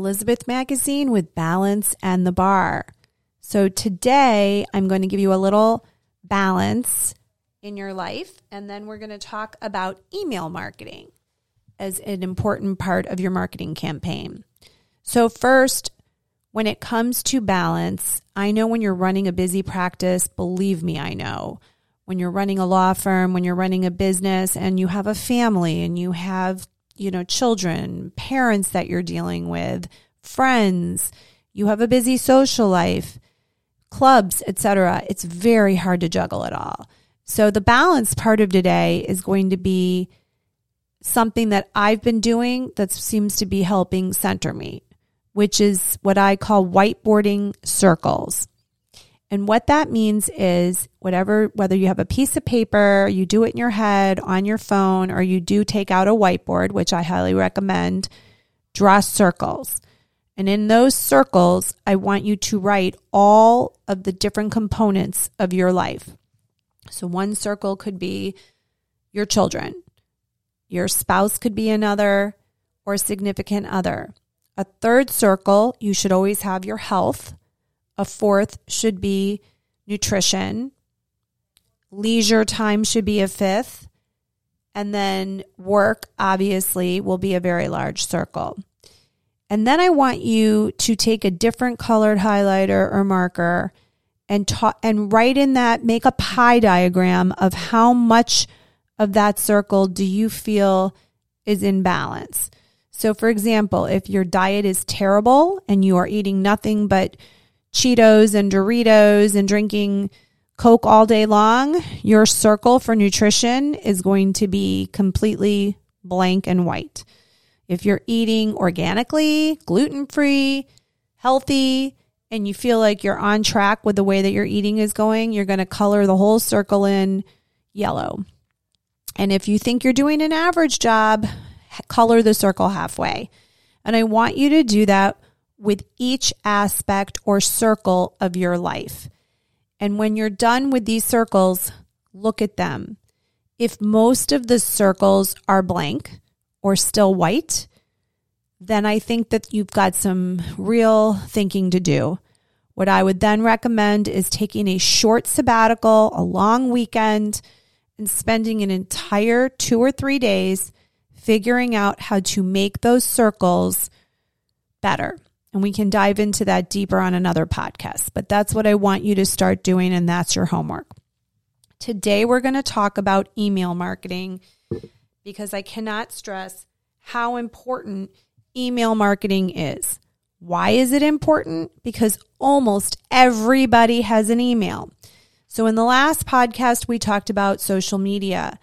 Elizabeth Magazine with Balance and the Bar. So today I'm going to give you a little balance in your life, and then we're going to talk about email marketing as an important part of your marketing campaign. So, first, when it comes to balance, I know when you're running a busy practice, believe me, I know. When you're running a law firm, when you're running a business and you have a family and you have, you know, children, parents that you're dealing with, friends, you have a busy social life, clubs, etc. It's very hard to juggle it all. So the balance part of today is going to be something that I've been doing that seems to be helping center me, which is what I call whiteboarding circles. And what that means is whatever, whether you have a piece of paper, you do it in your head, on your phone, or you do take out a whiteboard, which I highly recommend, draw circles. And in those circles, I want you to write all of the different components of your life. So one circle could be your children, your spouse could be another, or significant other. A third circle, you should always have your health. A fourth should be nutrition. Leisure time should be a fifth. And then work, obviously, will be a very large circle. And then I want you to take a different colored highlighter or marker and ta- and write in that, make a pie diagram of how much of that circle do you feel is in balance? So, for example, if your diet is terrible and you are eating nothing but Cheetos and Doritos and drinking Coke all day long, your circle for nutrition is going to be completely blank and white. If you're eating organically, gluten free, healthy, and you feel like you're on track with the way that your eating is going, you're going to color the whole circle in yellow. And if you think you're doing an average job, color the circle halfway. And I want you to do that with each aspect or circle of your life. And when you're done with these circles, look at them. If most of the circles are blank or still white, then I think that you've got some real thinking to do. What I would then recommend is taking a short sabbatical, a long weekend, and spending an entire two or three days figuring out how to make those circles better. And we can dive into that deeper on another podcast. But that's what I want you to start doing, and that's your homework. Today, we're going to talk about email marketing because I cannot stress how important email marketing is. Why is it important? Because almost everybody has an email. So, in the last podcast, we talked about social media.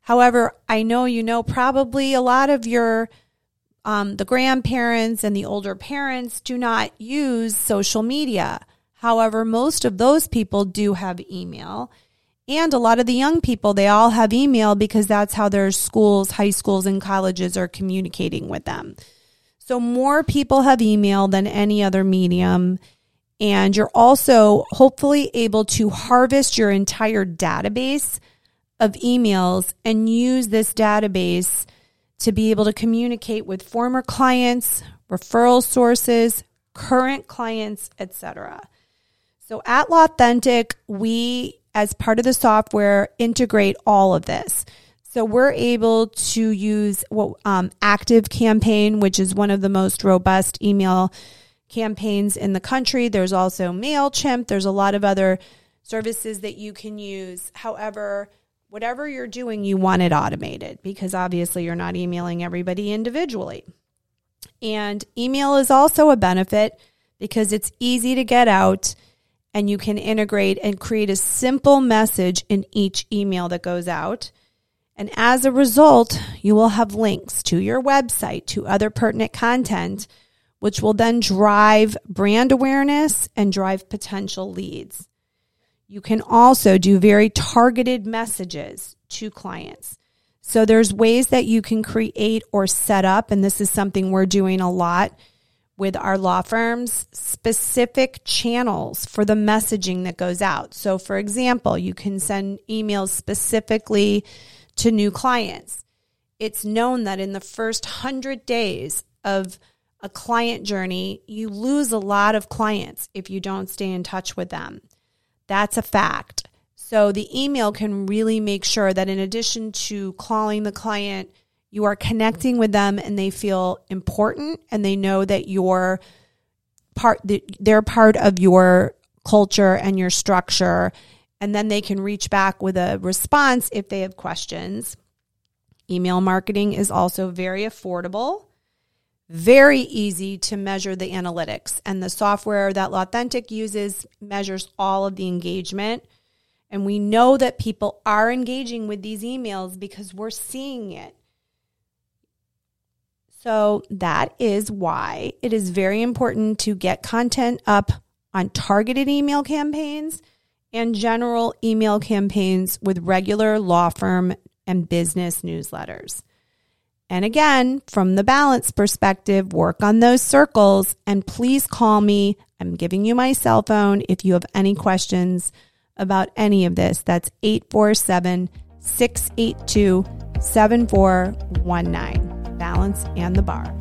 However, I know you know probably a lot of your um, the grandparents and the older parents do not use social media. However, most of those people do have email. And a lot of the young people, they all have email because that's how their schools, high schools, and colleges are communicating with them. So more people have email than any other medium. And you're also hopefully able to harvest your entire database of emails and use this database to be able to communicate with former clients, referral sources, current clients, etc. So at Lawthentic, we as part of the software integrate all of this. So we're able to use what um, Active Campaign, which is one of the most robust email campaigns in the country. There's also MailChimp. There's a lot of other services that you can use. However, whatever you're doing, you want it automated because obviously you're not emailing everybody individually. And email is also a benefit because it's easy to get out and you can integrate and create a simple message in each email that goes out. And as a result, you will have links to your website, to other pertinent content which will then drive brand awareness and drive potential leads. You can also do very targeted messages to clients. So there's ways that you can create or set up, and this is something we're doing a lot with our law firms, specific channels for the messaging that goes out. So for example, you can send emails specifically to new clients. It's known that in the first 100 days of a client journey, you lose a lot of clients if you don't stay in touch with them. That's a fact. So the email can really make sure that in addition to calling the client, you are connecting with them and they feel important and they know that you're part they're part of your culture and your structure and then they can reach back with a response if they have questions. Email marketing is also very affordable, very easy to measure the analytics, and the software that Lawthentic uses measures all of the engagement. And we know that people are engaging with these emails because we're seeing it. So that is why it is very important to get content up on targeted email campaigns and general email campaigns with regular law firm and business newsletters. And again, from the balance perspective, work on those circles and please call me. I'm giving you my cell phone if you have any questions about any of this. That's 847 682 7419. Balance and the bar.